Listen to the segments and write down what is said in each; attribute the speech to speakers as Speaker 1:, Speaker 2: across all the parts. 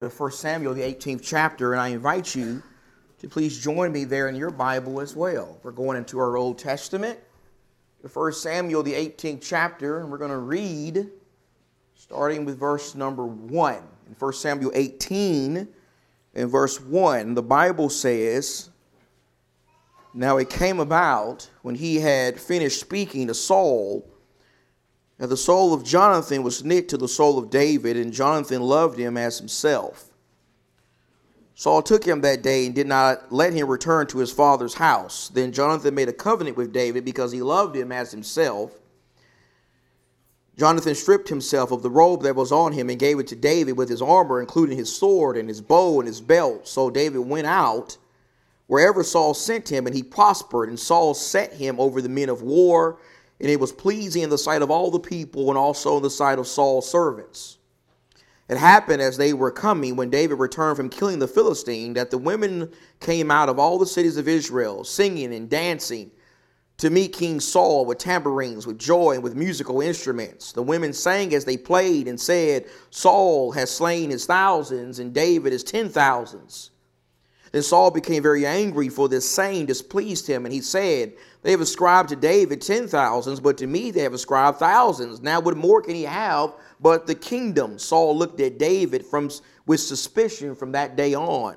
Speaker 1: 1 Samuel, the 18th chapter, and I invite you to please join me there in your Bible as well. We're going into our Old Testament, 1 Samuel, the 18th chapter, and we're going to read starting with verse number 1. In 1 Samuel 18, in verse 1, the Bible says, Now it came about when he had finished speaking to Saul now the soul of Jonathan was knit to the soul of David, and Jonathan loved him as himself. Saul took him that day and did not let him return to his father's house. Then Jonathan made a covenant with David because he loved him as himself. Jonathan stripped himself of the robe that was on him and gave it to David with his armor, including his sword and his bow and his belt. So David went out wherever Saul sent him, and he prospered. And Saul set him over the men of war and it was pleasing in the sight of all the people and also in the sight of Saul's servants. It happened as they were coming, when David returned from killing the Philistine, that the women came out of all the cities of Israel, singing and dancing to meet King Saul with tambourines, with joy, and with musical instruments. The women sang as they played and said, Saul has slain his thousands, and David his ten thousands. Then Saul became very angry, for this saying displeased him, and he said, They have ascribed to David ten thousands, but to me they have ascribed thousands. Now what more can he have but the kingdom? Saul looked at David from, with suspicion from that day on.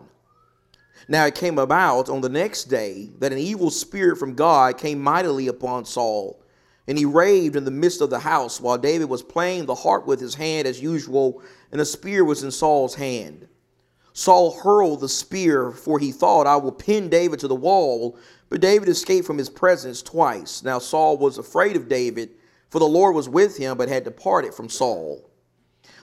Speaker 1: Now it came about on the next day that an evil spirit from God came mightily upon Saul, and he raved in the midst of the house while David was playing the harp with his hand as usual, and a spear was in Saul's hand. Saul hurled the spear, for he thought, I will pin David to the wall. But David escaped from his presence twice. Now Saul was afraid of David, for the Lord was with him, but had departed from Saul.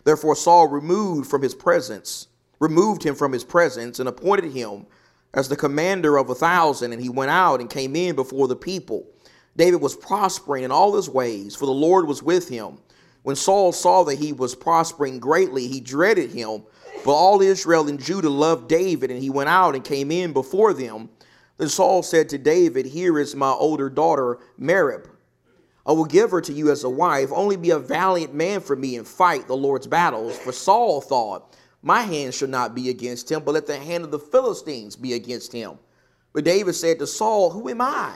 Speaker 1: Therefore Saul removed from his presence, removed him from his presence, and appointed him as the commander of a thousand. And he went out and came in before the people. David was prospering in all his ways, for the Lord was with him. When Saul saw that he was prospering greatly, he dreaded him but all Israel and Judah loved David, and he went out and came in before them. Then Saul said to David, Here is my older daughter, Merab. I will give her to you as a wife. Only be a valiant man for me and fight the Lord's battles. For Saul thought, My hand shall not be against him, but let the hand of the Philistines be against him. But David said to Saul, Who am I?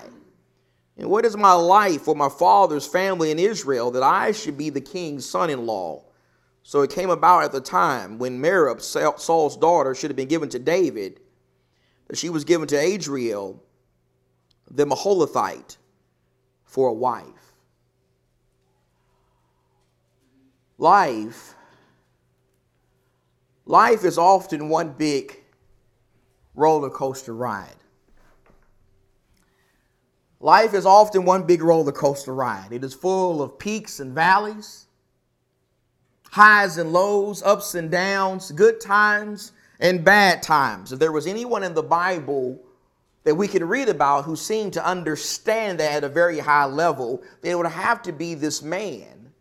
Speaker 1: And what is my life for my father's family in Israel that I should be the king's son in law? So it came about at the time when Merab, Saul's daughter, should have been given to David, that she was given to Adriel, the Meholathite, for a wife. Life, life is often one big roller coaster ride. Life is often one big roller coaster ride. It is full of peaks and valleys highs and lows, ups and downs, good times and bad times. If there was anyone in the Bible that we could read about who seemed to understand that at a very high level, it would have to be this man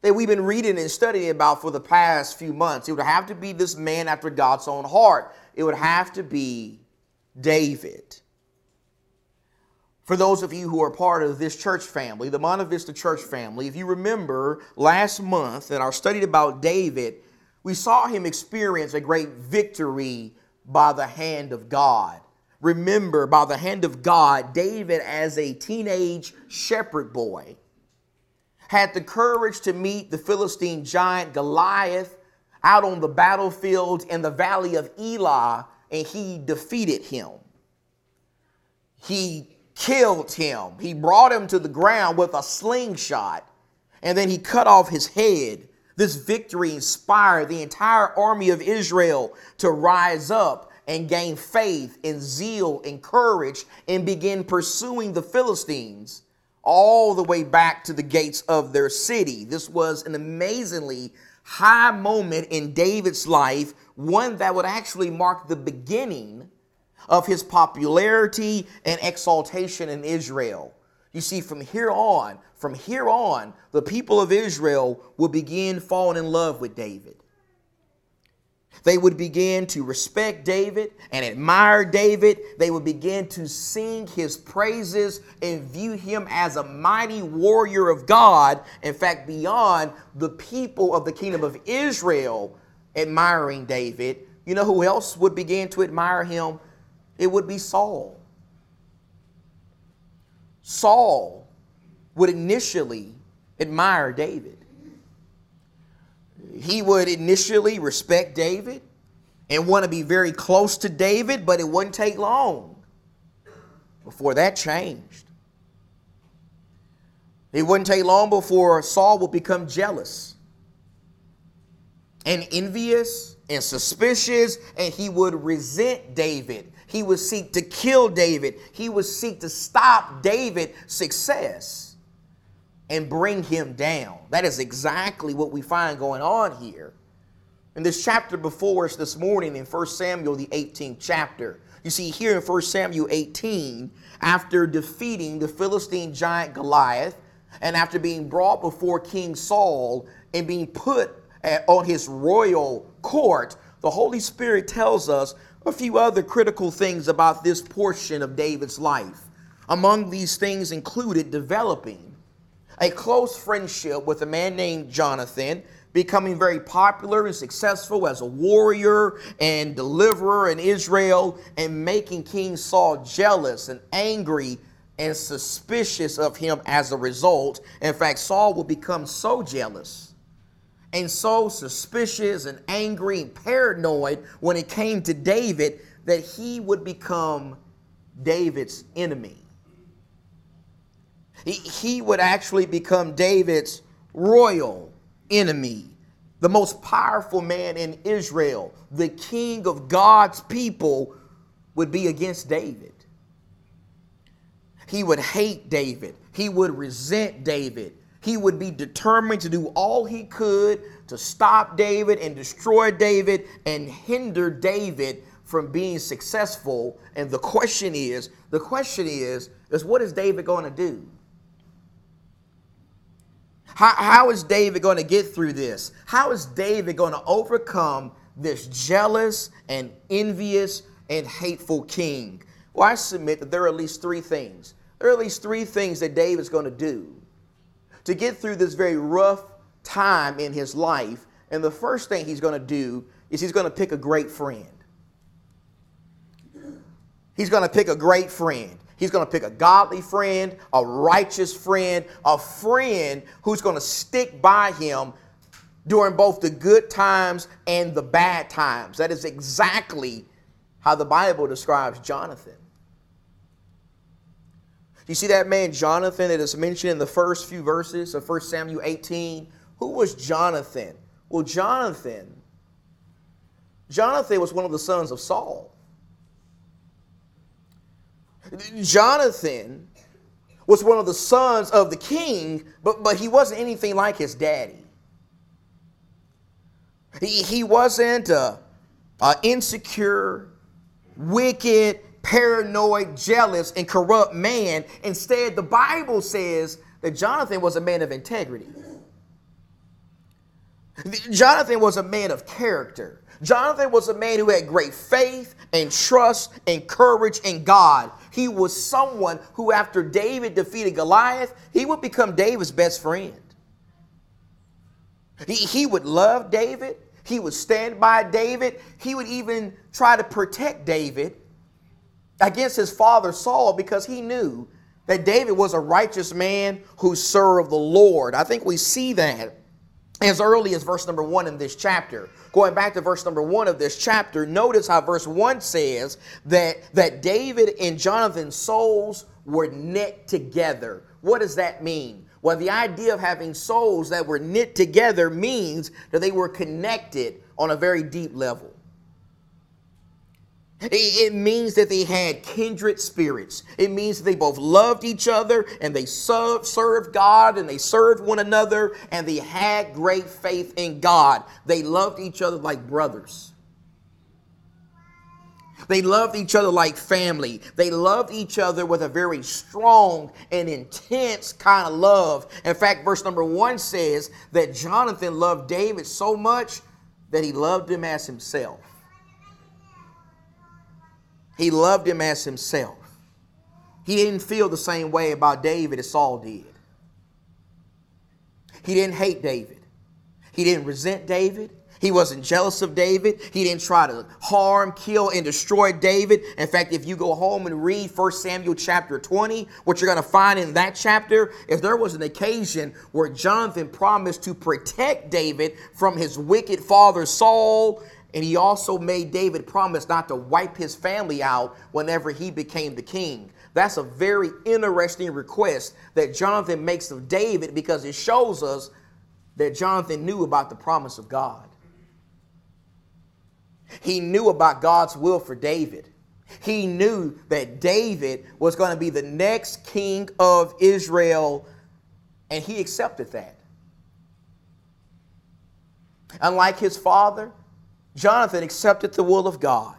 Speaker 1: that we've been reading and studying about for the past few months. It would have to be this man after God's own heart. It would have to be David. For those of you who are part of this church family, the Monte Vista church family, if you remember last month in our study about David, we saw him experience a great victory by the hand of God. Remember, by the hand of God, David, as a teenage shepherd boy, had the courage to meet the Philistine giant Goliath out on the battlefield in the valley of Elah, and he defeated him. He killed him. He brought him to the ground with a slingshot, and then he cut off his head. This victory inspired the entire army of Israel to rise up and gain faith and zeal and courage and begin pursuing the Philistines all the way back to the gates of their city. This was an amazingly high moment in David's life, one that would actually mark the beginning of his popularity and exaltation in Israel. You see, from here on, from here on, the people of Israel will begin falling in love with David. They would begin to respect David and admire David. They would begin to sing his praises and view him as a mighty warrior of God. In fact, beyond the people of the kingdom of Israel admiring David, you know who else would begin to admire him? It would be Saul. Saul would initially admire David. He would initially respect David and want to be very close to David, but it wouldn't take long before that changed. It wouldn't take long before Saul would become jealous and envious and suspicious, and he would resent David. He would seek to kill David. He would seek to stop David's success and bring him down. That is exactly what we find going on here. In this chapter before us this morning in 1 Samuel, the 18th chapter, you see here in 1 Samuel 18, after defeating the Philistine giant Goliath, and after being brought before King Saul and being put eh, on his royal court, the Holy Spirit tells us a few other critical things about this portion of David's life. Among these things included developing a close friendship with a man named Jonathan, becoming very popular and successful as a warrior and deliverer in Israel, and making King Saul jealous and angry and suspicious of him as a result. In fact, Saul will become so jealous and so suspicious and angry and paranoid when it came to David that he would become David's enemy. He, he would actually become David's royal enemy, the most powerful man in Israel, the king of God's people, would be against David. He would hate David. He would resent David. He would be determined to do all he could to stop David and destroy David and hinder David from being successful. And the question is, the question is, is what is David going to do? How, how is David going to get through this? How is David going to overcome this jealous and envious and hateful king? Well, I submit that there are at least three things there are at least three things that David's going to do to get through this very rough time in his life. And the first thing he's going to do is he's going to pick a great friend. He's going to pick a great friend. He's going to pick a godly friend, a righteous friend, a friend who's going to stick by him during both the good times and the bad times. That is exactly how the Bible describes Jonathan. You see that man Jonathan that is mentioned in the first few verses of 1 Samuel 18? Who was Jonathan? Well, Jonathan, Jonathan was one of the sons of Saul. Jonathan was one of the sons of the king, but, but he wasn't anything like his daddy. He, he wasn't a, a insecure, wicked, paranoid, jealous, and corrupt man. Instead, the Bible says that Jonathan was a man of integrity. Jonathan was a man of character. Jonathan was a man who had great faith and trust and courage in God. He was someone who, after David defeated Goliath, he would become David's best friend. He, he would love David. He would stand by David. He would even try to protect David against his father Saul because he knew that David was a righteous man who served the Lord. I think we see that as early as verse number one in this chapter. Going back to verse number one of this chapter, notice how verse one says that, that David and Jonathan's souls were knit together. What does that mean? Well, the idea of having souls that were knit together means that they were connected on a very deep level. It means that they had kindred spirits. It means that they both loved each other and they served, served God and they served one another and they had great faith in God. They loved each other like brothers. They loved each other like family. They loved each other with a very strong and intense kind of love. In fact, verse number one says that Jonathan loved David so much that he loved him as himself. He loved him as himself. He didn't feel the same way about David as Saul did. He didn't hate David. He didn't resent David. He wasn't jealous of David. He didn't try to harm, kill, and destroy David. In fact, if you go home and read 1 Samuel chapter 20, what you're going to find in that chapter is there was an occasion where Jonathan promised to protect David from his wicked father Saul. And he also made David promise not to wipe his family out whenever he became the king. That's a very interesting request that Jonathan makes of David because it shows us that Jonathan knew about the promise of God. He knew about God's will for David. He knew that David was going to be the next king of Israel, and he accepted that. Unlike his father, Jonathan accepted the will of God.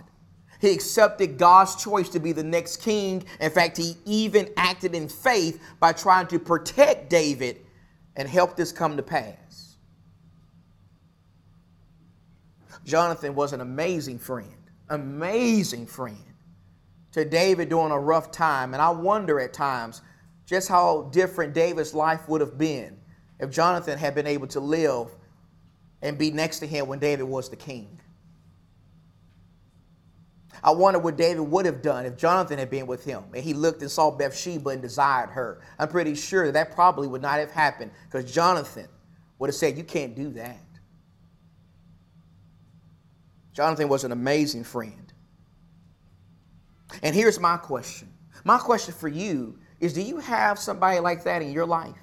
Speaker 1: He accepted God's choice to be the next king. In fact, he even acted in faith by trying to protect David and help this come to pass. Jonathan was an amazing friend, amazing friend to David during a rough time. And I wonder at times just how different David's life would have been if Jonathan had been able to live and be next to him when David was the king. I wonder what David would have done if Jonathan had been with him and he looked and saw Bathsheba and desired her. I'm pretty sure that probably would not have happened because Jonathan would have said, You can't do that. Jonathan was an amazing friend. And here's my question my question for you is do you have somebody like that in your life?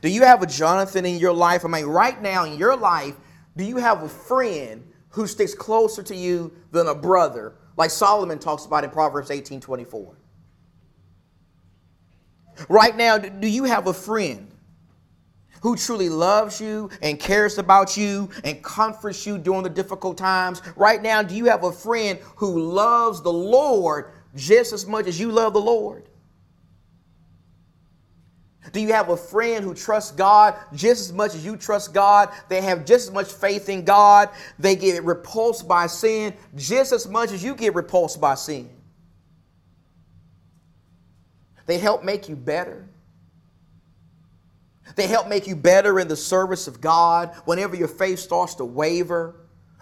Speaker 1: Do you have a Jonathan in your life? I mean, right now in your life, do you have a friend who sticks closer to you than a brother, like Solomon talks about in Proverbs 18 24? Right now, do you have a friend who truly loves you and cares about you and comforts you during the difficult times? Right now, do you have a friend who loves the Lord just as much as you love the Lord? Do you have a friend who trusts God just as much as you trust God? They have just as much faith in God. They get repulsed by sin just as much as you get repulsed by sin. They help make you better. They help make you better in the service of God whenever your faith starts to waver.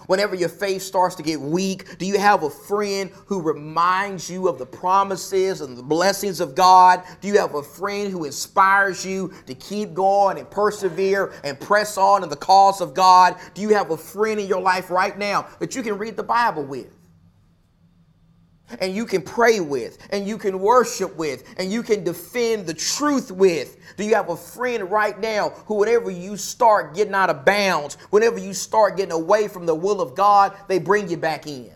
Speaker 1: Whenever your faith starts to get weak, do you have a friend who reminds you of the promises and the blessings of God? Do you have a friend who inspires you to keep going and persevere and press on in the cause of God? Do you have a friend in your life right now that you can read the Bible with? And you can pray with, and you can worship with, and you can defend the truth with? Do you have a friend right now who, whenever you start getting out of bounds, whenever you start getting away from the will of God, they bring you back in?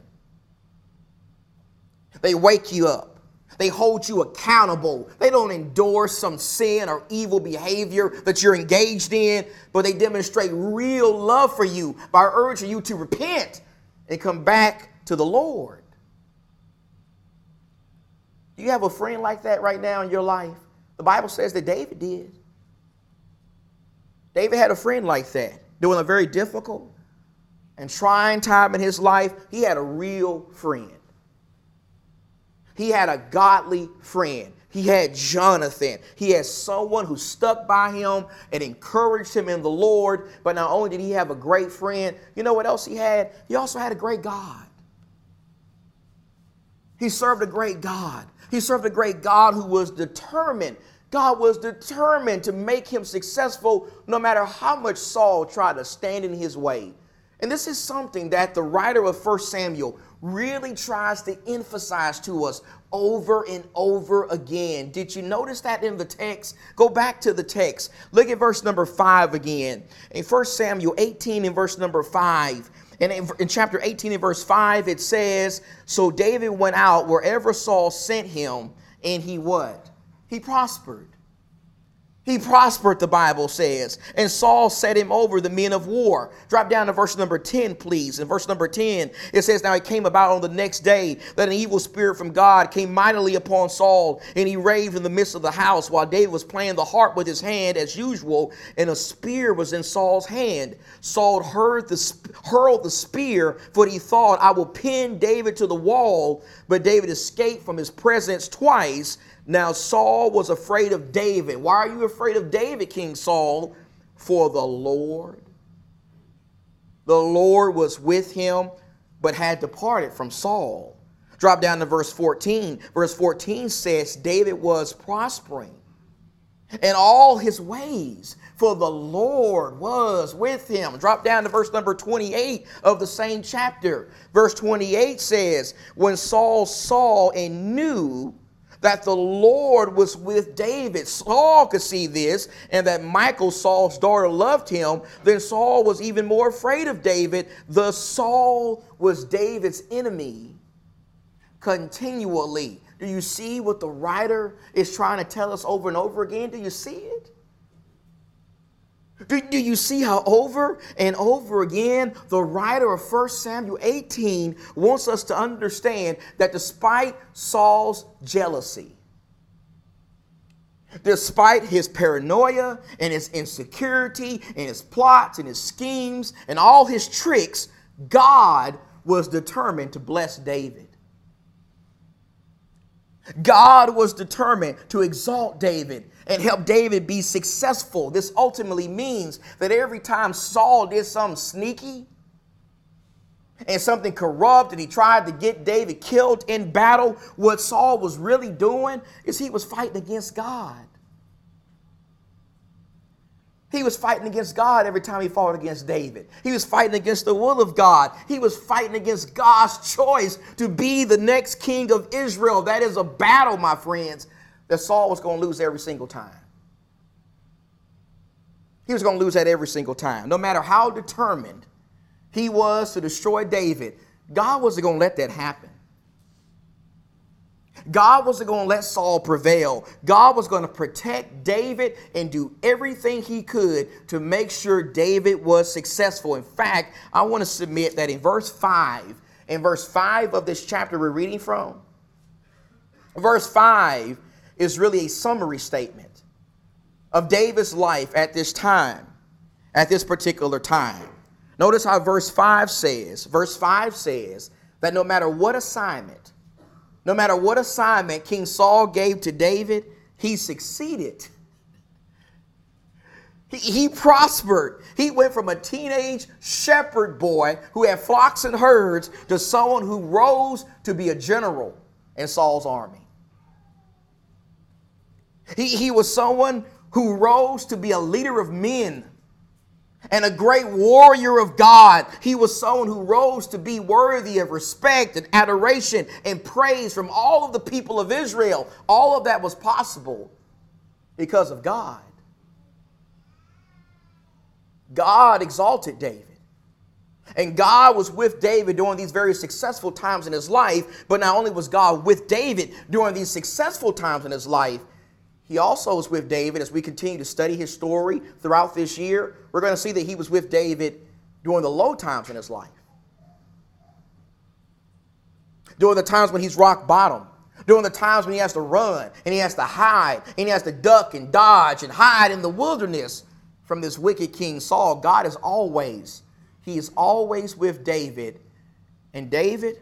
Speaker 1: They wake you up. They hold you accountable. They don't endorse some sin or evil behavior that you're engaged in, but they demonstrate real love for you by urging you to repent and come back to the Lord. Do you have a friend like that right now in your life? The Bible says that David did. David had a friend like that during a very difficult and trying time in his life. He had a real friend. He had a godly friend. He had Jonathan. He had someone who stuck by him and encouraged him in the Lord. But not only did he have a great friend, you know what else he had? He also had a great God. He served a great God. He served a great God who was determined. God was determined to make him successful no matter how much Saul tried to stand in his way. And this is something that the writer of 1 Samuel really tries to emphasize to us over and over again. Did you notice that in the text? Go back to the text. Look at verse number 5 again. In 1 Samuel 18 and verse number 5. And in, in chapter 18 and verse 5, it says, So David went out wherever Saul sent him, and he what? He prospered. He prospered, the Bible says. And Saul set him over the men of war. Drop down to verse number 10, please. In verse number 10, it says, Now it came about on the next day that an evil spirit from God came mightily upon Saul, and he raved in the midst of the house while David was playing the harp with his hand as usual, and a spear was in Saul's hand. Saul heard the, hurled the spear, for he thought, I will pin David to the wall. But David escaped from his presence twice now, Saul was afraid of David. Why are you afraid of David, King Saul? for the Lord. The Lord was with him, but had departed from Saul. Drop down to verse 14. Verse 14 says, David was prospering in all his ways, for the Lord was with him. Drop down to verse number 28 of the same chapter. Verse 28 says, When Saul saw and knew that the Lord was with David. Saul could see this, and that Michal, Saul's daughter, loved him. Then Saul was even more afraid of David. The Saul was David's enemy continually. Do you see what the writer is trying to tell us over and over again? Do you see it? Do, do you see how over and over again the writer of 1 Samuel 18 wants us to understand that despite Saul's jealousy, despite his paranoia and his insecurity and his plots and his schemes and all his tricks, God was determined to bless David. God was determined to exalt David and help David be successful. This ultimately means that every time Saul did something sneaky and something corrupt and he tried to get David killed in battle, what Saul was really doing is he was fighting against God. He was fighting against God every time he fought against David. He was fighting against the will of God. He was fighting against God's choice to be the next king of Israel. That is a battle, my friends, that Saul was going to lose every single time. He was going to lose that every single time. No matter how determined he was to destroy David, God wasn't going to let that happen. God wasn't going to let Saul prevail. God was going to protect David and do everything he could to make sure David was successful. In fact, I want to submit that in verse 5, in verse 5 of this chapter we're reading from, verse 5 is really a summary statement of David's life at this time, at this particular time. Notice how verse 5 says, verse 5 says that no matter what assignment, no matter what assignment King Saul gave to David, he succeeded. He, he, prospered. He went from a teenage shepherd boy who had flocks and herds to someone who rose to be a general in Saul's army. He, he was someone who rose to be a leader of men and a great warrior of God. He was someone who rose to be worthy of respect and adoration and praise from all of the people of Israel. All of that was possible because of God. God exalted David. And God was with David during these very successful times in his life. But not only was God with David during these successful times in his life, he also was with David as we continue to study his story throughout this year. We're going to see that he was with David during the low times in his life. During the times when he's rock bottom. During the times when he has to run and he has to hide and he has to duck and dodge and hide in the wilderness from this wicked king Saul. God is always, he is always with David. And David,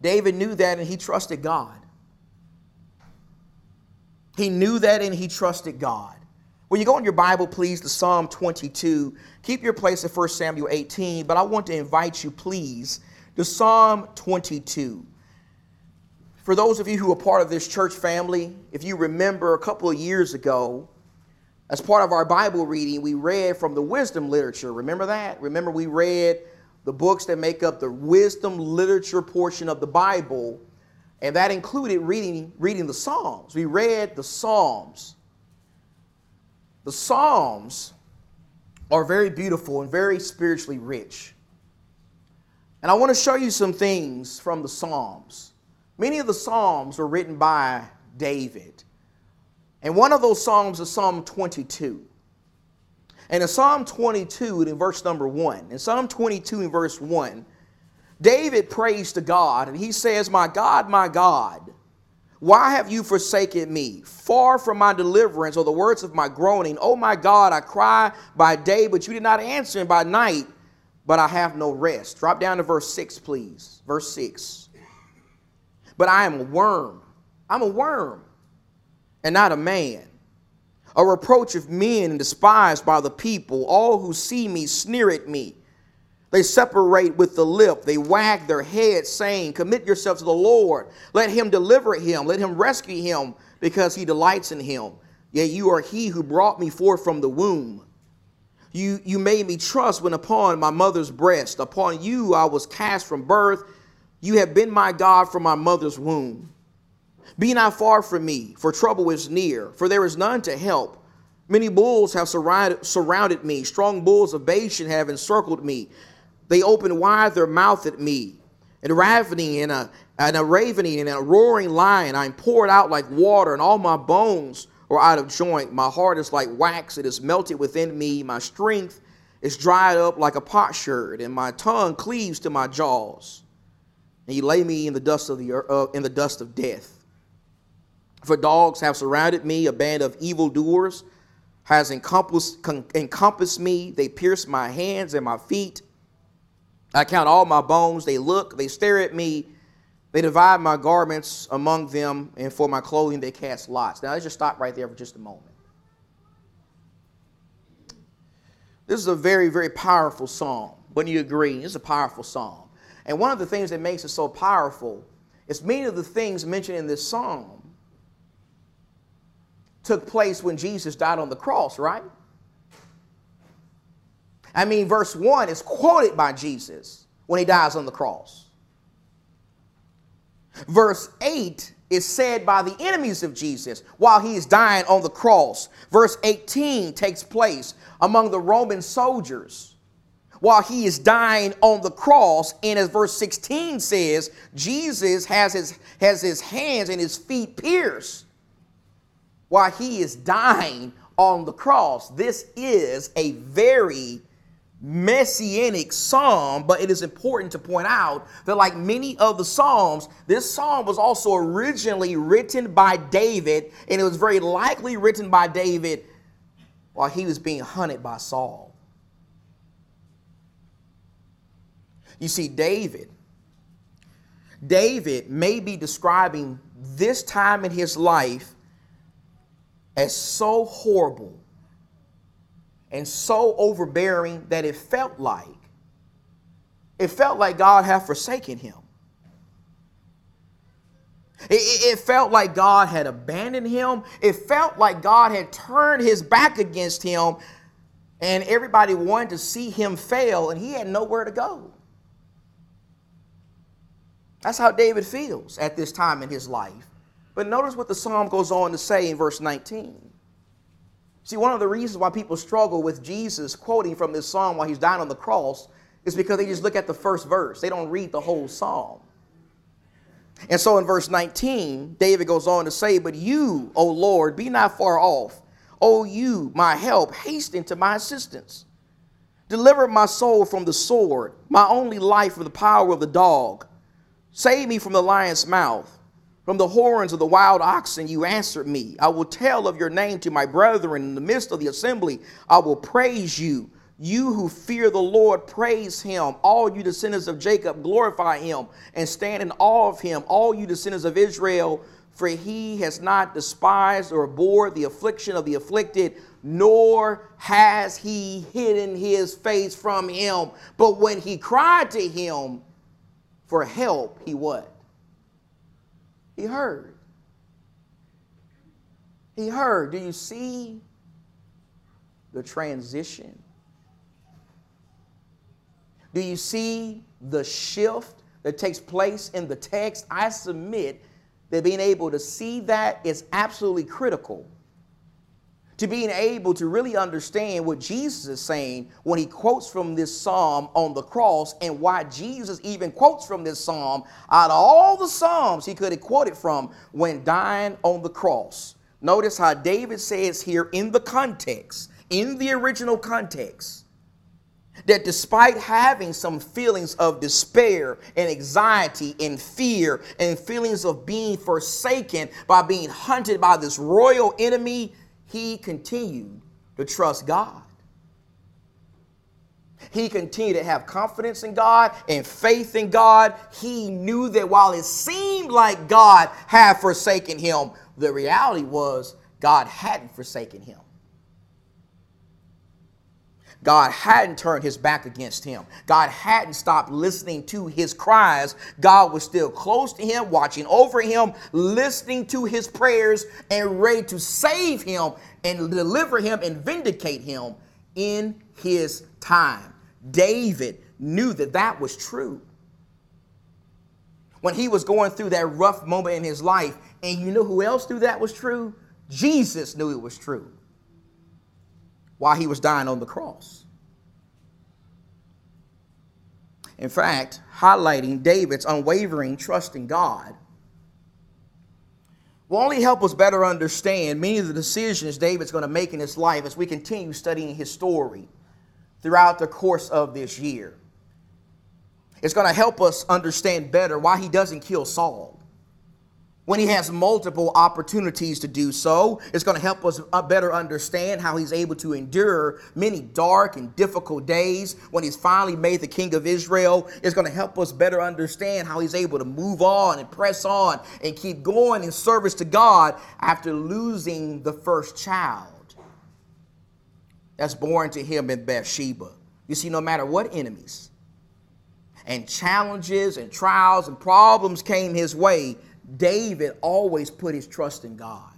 Speaker 1: David knew that and he trusted God. He knew that and he trusted God. When you go in your Bible, please, to Psalm 22, keep your place at 1 Samuel 18, but I want to invite you, please, to Psalm 22. For those of you who are part of this church family, if you remember a couple of years ago, as part of our Bible reading, we read from the wisdom literature. Remember that? Remember, we read the books that make up the wisdom literature portion of the Bible and that included reading, reading the Psalms. We read the Psalms. The Psalms are very beautiful and very spiritually rich. And I want to show you some things from the Psalms. Many of the Psalms were written by David. And one of those Psalms is Psalm 22. And in Psalm 22, in verse number 1, in Psalm 22, in verse 1, David prays to God and he says, My God, my God, why have you forsaken me? Far from my deliverance or the words of my groaning. Oh my God, I cry by day, but you did not answer, and by night, but I have no rest. Drop down to verse 6, please. Verse 6. But I am a worm. I'm a worm and not a man, a reproach of men and despised by the people. All who see me sneer at me. They separate with the lip. They wag their heads, saying, Commit yourself to the Lord. Let him deliver him. Let him rescue him, because he delights in him. Yet you are he who brought me forth from the womb. You, you made me trust when upon my mother's breast. Upon you I was cast from birth. You have been my God from my mother's womb. Be not far from me, for trouble is near, for there is none to help. Many bulls have surrounded, surrounded me, strong bulls of Bashan have encircled me. They open wide their mouth at me, and ravening and a, and a ravening and a roaring lion. I am poured out like water, and all my bones are out of joint. My heart is like wax, it is melted within me. My strength is dried up like a potsherd, and my tongue cleaves to my jaws. And you lay me in the dust of the uh, in the dust of death. For dogs have surrounded me, a band of evildoers has encompassed, encompassed me. They pierce my hands and my feet. I count all my bones. They look, they stare at me. They divide my garments among them, and for my clothing they cast lots. Now let's just stop right there for just a moment. This is a very, very powerful psalm. Wouldn't you agree? It's a powerful psalm. And one of the things that makes it so powerful is many of the things mentioned in this psalm took place when Jesus died on the cross, right? I mean, verse 1 is quoted by Jesus when he dies on the cross. Verse 8 is said by the enemies of Jesus while he is dying on the cross. Verse 18 takes place among the Roman soldiers while he is dying on the cross. And as verse 16 says, Jesus has his, has his hands and his feet pierced while he is dying on the cross. This is a very messianic psalm, but it is important to point out that, like many of the psalms, this psalm was also originally written by David, and it was very likely written by David while he was being hunted by Saul. You see, David, David may be describing this time in his life as so horrible and so overbearing that it felt like it felt like God had forsaken him. It, it, felt like God had abandoned him. It felt like God had turned his back against him, and everybody wanted to see him fail, and he had nowhere to go. That's how David feels at this time in his life. But notice what the psalm goes on to say in verse 19. See, one of the reasons why people struggle with Jesus quoting from this psalm while he's dying on the cross is because they just look at the first verse. They don't read the whole psalm. And so in verse 19, David goes on to say, But you, O Lord, be not far off. O you, my help, hasten to my assistance. Deliver my soul from the sword, my only life from the power of the dog. Save me from the lion's mouth. From the horns of the wild oxen you answered me. I will tell of your name to my brethren in the midst of the assembly. I will praise you. You who fear the Lord, praise him. All you descendants of Jacob, glorify him and stand in awe of him. All you descendants of Israel, for he has not despised or abhorred the affliction of the afflicted, nor has he hidden his face from him. But when he cried to him for help, he what? He heard. He heard. Do you see the transition? Do you see the shift that takes place in the text? I submit that being able to see that is absolutely critical to being able to really understand what Jesus is saying when he quotes from this psalm on the cross and why Jesus even quotes from this psalm out of all the psalms he could have quoted from when dying on the cross. Notice how David says here in the context, in the original context, that despite having some feelings of despair and anxiety and fear and feelings of being forsaken by being hunted by this royal enemy, he continued to trust God. He continued to have confidence in God and faith in God. He knew that while it seemed like God had forsaken him, the reality was God hadn't forsaken him. God hadn't turned his back against him. God hadn't stopped listening to his cries. God was still close to him, watching over him, listening to his prayers, and ready to save him and deliver him and vindicate him in his time. David knew that that was true. When he was going through that rough moment in his life, and you know who else knew that was true? Jesus knew it was true while he was dying on the cross. In fact, highlighting David's unwavering trust in God will only help us better understand many of the decisions David's going to make in his life as we continue studying his story throughout the course of this year. It's going to help us understand better why he doesn't kill Saul when he has multiple opportunities to do so. It's going to help us uh, better understand how he's able to endure many dark and difficult days when he's finally made the king of Israel. It's going to help us better understand how he's able to move on and press on and keep going in service to God after losing the first child that's born to him in Bathsheba. You see, no matter what enemies and challenges and trials and problems came his way, David always put his trust in God.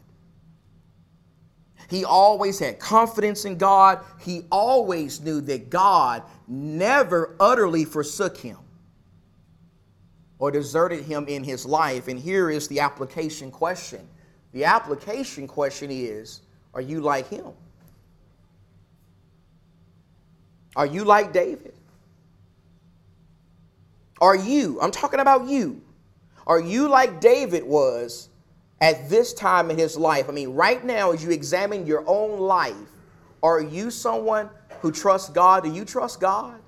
Speaker 1: He always had confidence in God. He always knew that God never utterly forsook him or deserted him in his life. And here is the application question the application question is Are you like him? Are you like David? Are you, I'm talking about you, are you like David was at this time in his life? I mean, right now, as you examine your own life, are you someone who trusts God? Do you trust God?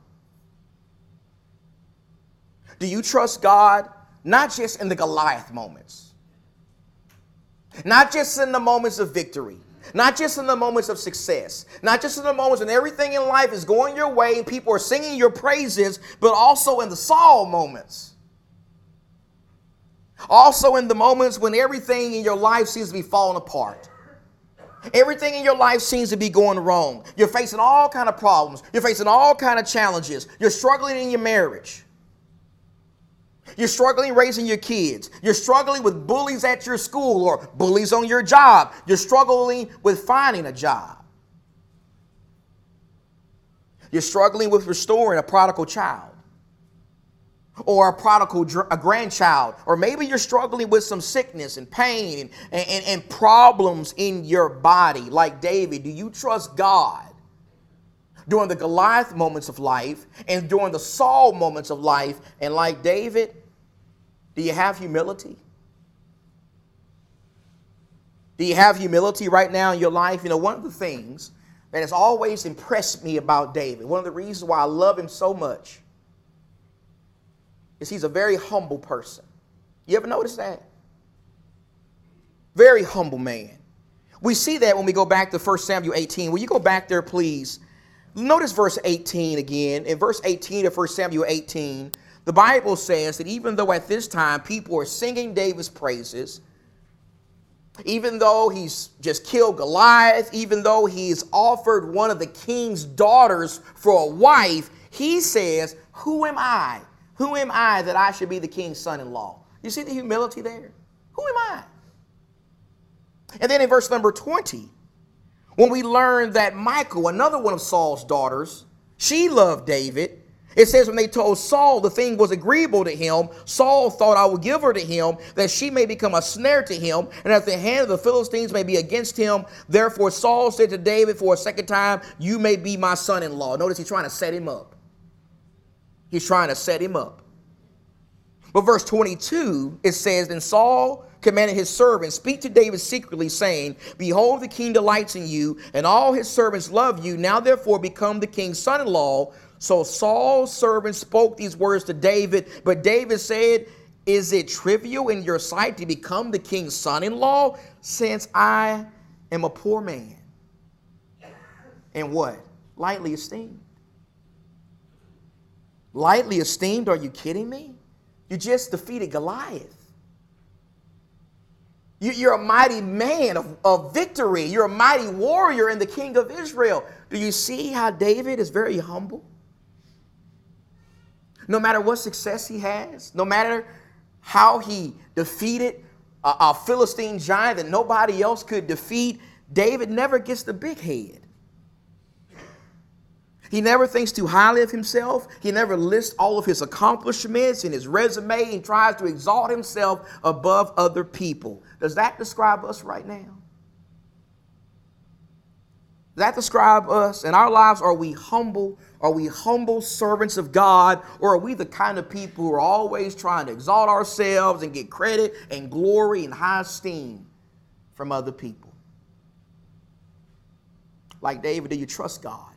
Speaker 1: Do you trust God not just in the Goliath moments, not just in the moments of victory, not just in the moments of success, not just in the moments when everything in life is going your way and people are singing your praises, but also in the Saul moments? Also, in the moments when everything in your life seems to be falling apart. Everything in your life seems to be going wrong. You're facing all kind of problems. You're facing all kind of challenges. You're struggling in your marriage. You're struggling raising your kids. You're struggling with bullies at your school or bullies on your job. You're struggling with finding a job. You're struggling with restoring a prodigal child or a prodigal a grandchild or maybe you're struggling with some sickness and pain and, and, and problems in your body. Like david do you trust god during the goliath moments of life and during the saul moments of life? And like david do you have humility? Do you have humility right now in your life? You know one of the things that has always impressed me about david one of the reasons why i love him so much is he's a very humble person. You ever notice that? Very humble man. We see that when we go back to 1 Samuel 18. Will you go back there, please? Notice verse 18 again. In verse 18 of 1 Samuel 18, the Bible says that even though at this time people are singing David's praises, even though he's just killed Goliath, even though he's offered one of the king's daughters for a wife, he says, Who am I who am I that I should be the king's son in law? You see the humility there? Who am I? And then in verse number 20, when we learn that Michal, another one of Saul's daughters, she loved David. It says when they told Saul the thing was agreeable to him, Saul thought, I will give her to him, that she may become a snare to him, and that the hand of the Philistines may be against him. Therefore Saul said to David for a second time, You may be my son in law. Notice he's trying to set him up. He's trying to set him up. But verse 22, it says, Then Saul commanded his servants, Speak to David secretly, saying, Behold, the king delights in you, and all his servants love you. Now therefore become the king's son in law. So Saul's servants spoke these words to David, but David said, Is it trivial in your sight to become the king's son in law, since I am a poor man? And what? Lightly esteemed. Lightly esteemed? Are you kidding me? You just defeated Goliath. You're a mighty man of, of victory. You're a mighty warrior and the king of Israel. Do you see how David is very humble? No matter what success he has, no matter how he defeated a, a Philistine giant that nobody else could defeat, David never gets the big head. He never thinks too highly of himself. He never lists all of his accomplishments in his resume and tries to exalt himself above other people. Does that describe us right now? Does that describe us in our lives? Are we humble? Are we humble servants of God? Or are we the kind of people who are always trying to exalt ourselves and get credit and glory and high esteem from other people? Like David, do you trust God?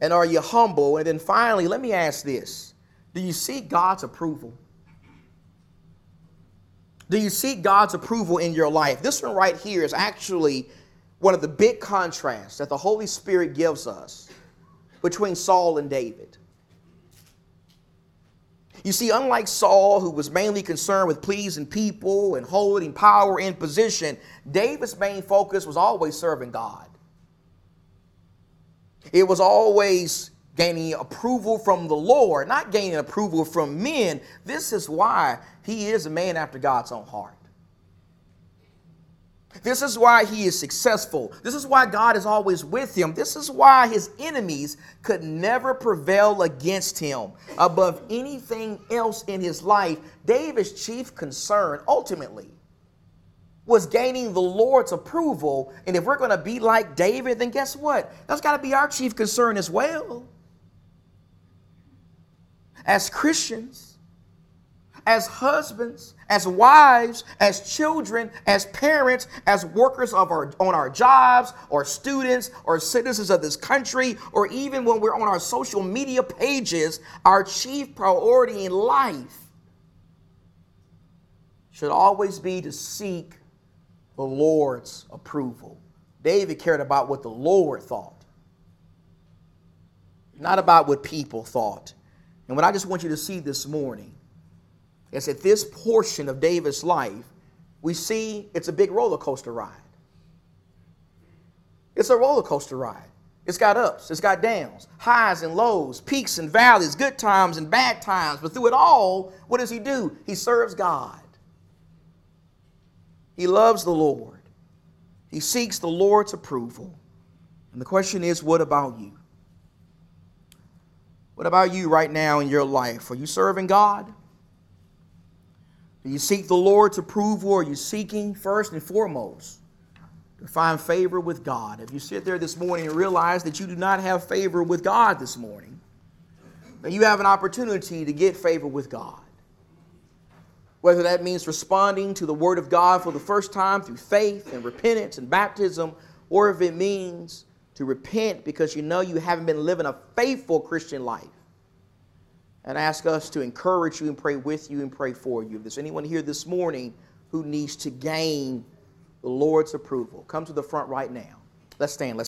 Speaker 1: And are you humble? And then finally, let me ask this Do you seek God's approval? Do you seek God's approval in your life? This one right here is actually one of the big contrasts that the Holy Spirit gives us between Saul and David. You see, unlike Saul, who was mainly concerned with pleasing people and holding power in position, David's main focus was always serving God. It was always gaining approval from the Lord, not gaining approval from men. This is why he is a man after God's own heart. This is why he is successful. This is why God is always with him. This is why his enemies could never prevail against him. Above anything else in his life, David's chief concern ultimately was gaining the Lord's approval. And if we're going to be like David, then guess what? That's got to be our chief concern as well. As Christians, as husbands, as wives, as children, as parents, as workers of our, on our jobs, or students, or citizens of this country, or even when we're on our social media pages, our chief priority in life should always be to seek the Lord's approval. David cared about what the Lord thought, not about what people thought. And what I just want you to see this morning is that this portion of David's life, we see it's a big roller coaster ride. It's a roller coaster ride. It's got ups, it's got downs, highs and lows, peaks and valleys, good times and bad times. But through it all, what does he do? He serves God. He loves the Lord. He seeks the Lord's approval. And the question is, what about you? What about you right now in your life? Are you serving God? Do you seek the Lord's approval? Or are you seeking first and foremost to find favor with God? If you sit there this morning and realize that you do not have favor with God this morning, then you have an opportunity to get favor with God whether that means responding to the Word of God for the first time through faith and repentance and baptism, or if it means to repent because you know you haven't been living a faithful Christian life. And ask us to encourage you and pray with you and pray for you. If there's anyone here this morning who needs to gain the Lord's approval, come to the front right now. Let's stand. Let's